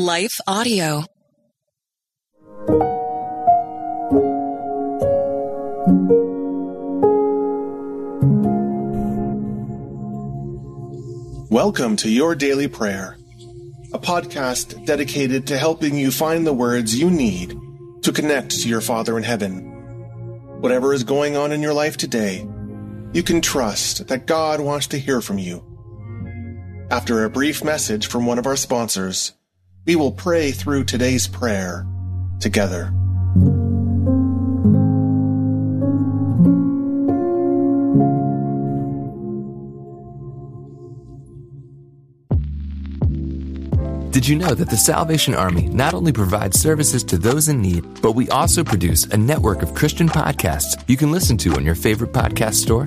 Life Audio. Welcome to Your Daily Prayer, a podcast dedicated to helping you find the words you need to connect to your Father in heaven. Whatever is going on in your life today, you can trust that God wants to hear from you. After a brief message from one of our sponsors, we will pray through today's prayer together. Did you know that the Salvation Army not only provides services to those in need, but we also produce a network of Christian podcasts you can listen to on your favorite podcast store?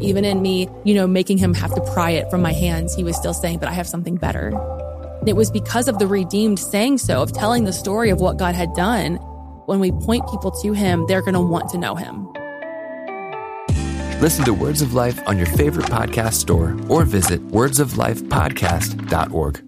Even in me, you know, making him have to pry it from my hands, he was still saying, but I have something better. It was because of the redeemed saying so, of telling the story of what God had done. When we point people to him, they're going to want to know him. Listen to Words of Life on your favorite podcast store or visit wordsoflifepodcast.org.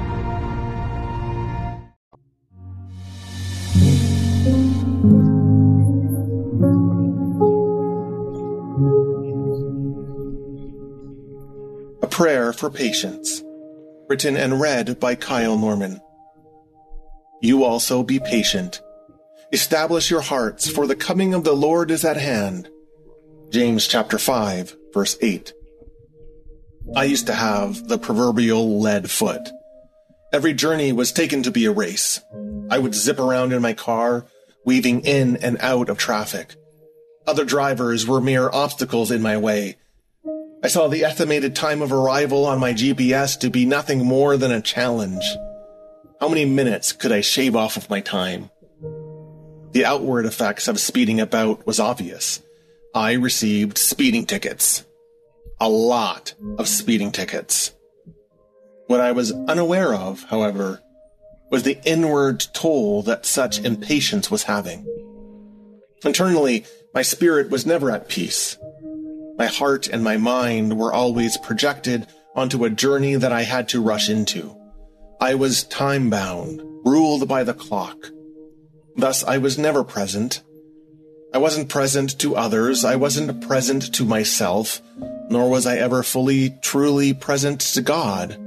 Prayer for Patience, written and read by Kyle Norman. You also be patient. Establish your hearts, for the coming of the Lord is at hand. James chapter 5, verse 8. I used to have the proverbial lead foot. Every journey was taken to be a race. I would zip around in my car, weaving in and out of traffic. Other drivers were mere obstacles in my way. I saw the estimated time of arrival on my GPS to be nothing more than a challenge. How many minutes could I shave off of my time? The outward effects of speeding about was obvious. I received speeding tickets. A lot of speeding tickets. What I was unaware of, however, was the inward toll that such impatience was having. Internally, my spirit was never at peace. My heart and my mind were always projected onto a journey that I had to rush into. I was time bound, ruled by the clock. Thus, I was never present. I wasn't present to others. I wasn't present to myself, nor was I ever fully, truly present to God.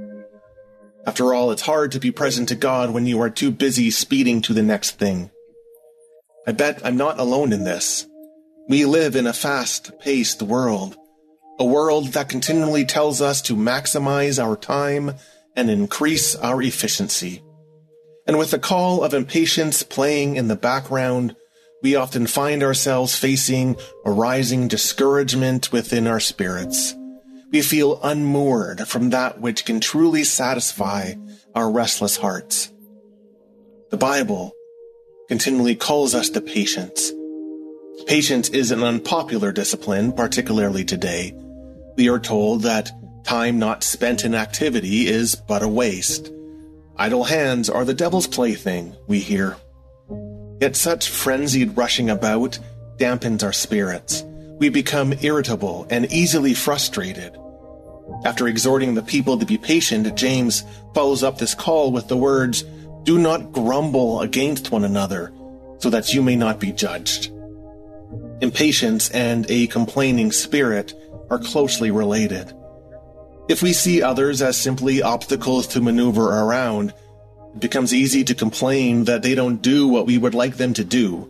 After all, it's hard to be present to God when you are too busy speeding to the next thing. I bet I'm not alone in this. We live in a fast paced world, a world that continually tells us to maximize our time and increase our efficiency. And with the call of impatience playing in the background, we often find ourselves facing a rising discouragement within our spirits. We feel unmoored from that which can truly satisfy our restless hearts. The Bible continually calls us to patience. Patience is an unpopular discipline, particularly today. We are told that time not spent in activity is but a waste. Idle hands are the devil's plaything, we hear. Yet such frenzied rushing about dampens our spirits. We become irritable and easily frustrated. After exhorting the people to be patient, James follows up this call with the words, Do not grumble against one another, so that you may not be judged. Impatience and a complaining spirit are closely related. If we see others as simply obstacles to maneuver around, It becomes easy to complain that they don't do what we would like them to do,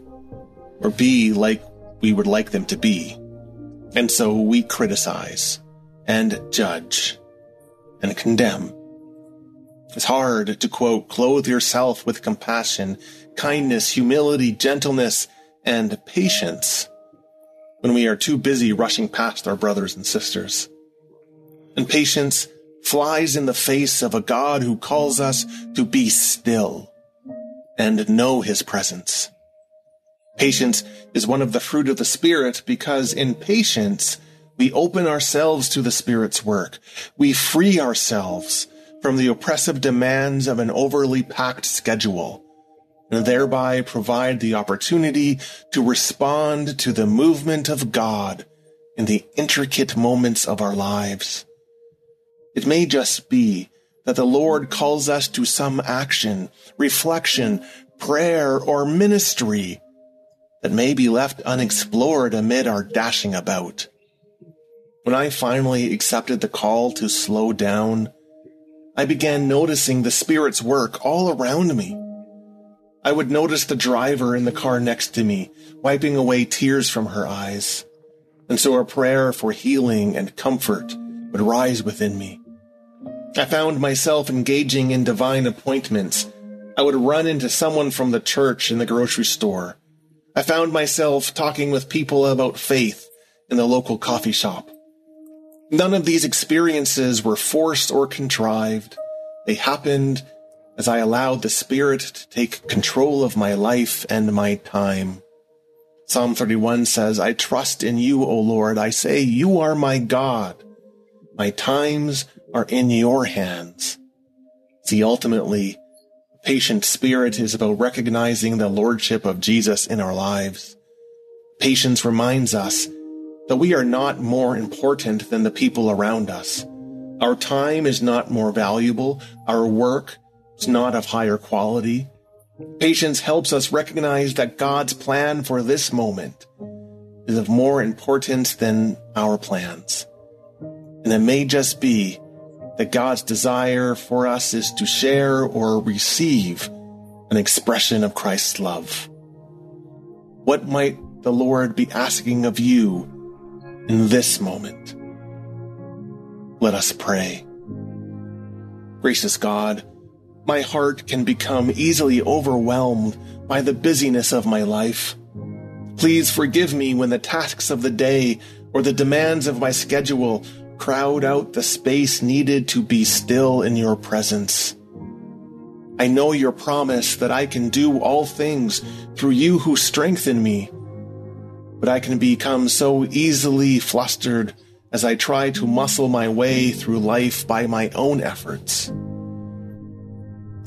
or be like we would like them to be. And so we criticize, and judge, and condemn. It's hard to quote, clothe yourself with compassion, kindness, humility, gentleness, and patience when we are too busy rushing past our brothers and sisters. And patience flies in the face of a God who calls us to be still and know his presence. Patience is one of the fruit of the Spirit because in patience, we open ourselves to the Spirit's work. We free ourselves from the oppressive demands of an overly packed schedule thereby provide the opportunity to respond to the movement of God in the intricate moments of our lives. It may just be that the Lord calls us to some action, reflection, prayer, or ministry that may be left unexplored amid our dashing about. When I finally accepted the call to slow down, I began noticing the Spirit's work all around me. I would notice the driver in the car next to me, wiping away tears from her eyes. And so a prayer for healing and comfort would rise within me. I found myself engaging in divine appointments. I would run into someone from the church in the grocery store. I found myself talking with people about faith in the local coffee shop. None of these experiences were forced or contrived. They happened as I allowed the Spirit to take control of my life and my time. Psalm 31 says, I trust in you, O Lord. I say, You are my God. My times are in your hands. See, ultimately, patient spirit is about recognizing the lordship of Jesus in our lives. Patience reminds us that we are not more important than the people around us. Our time is not more valuable. Our work is not of higher quality. Patience helps us recognize that God's plan for this moment is of more importance than our plans. And it may just be that God's desire for us is to share or receive an expression of Christ's love. What might the Lord be asking of you in this moment? Let us pray. Gracious God, my heart can become easily overwhelmed by the busyness of my life. Please forgive me when the tasks of the day or the demands of my schedule crowd out the space needed to be still in your presence. I know your promise that I can do all things through you who strengthen me, but I can become so easily flustered as I try to muscle my way through life by my own efforts.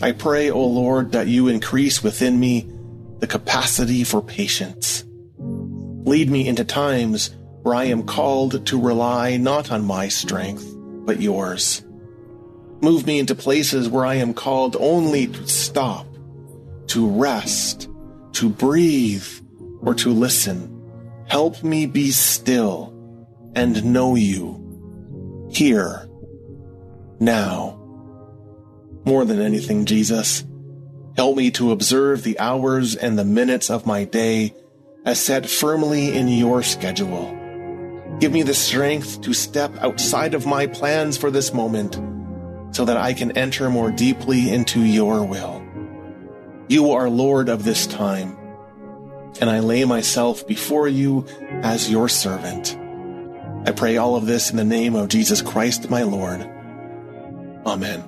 I pray, O Lord, that you increase within me the capacity for patience. Lead me into times where I am called to rely not on my strength, but yours. Move me into places where I am called only to stop, to rest, to breathe, or to listen. Help me be still and know you. Here. Now. More than anything, Jesus, help me to observe the hours and the minutes of my day as set firmly in your schedule. Give me the strength to step outside of my plans for this moment so that I can enter more deeply into your will. You are Lord of this time, and I lay myself before you as your servant. I pray all of this in the name of Jesus Christ, my Lord. Amen.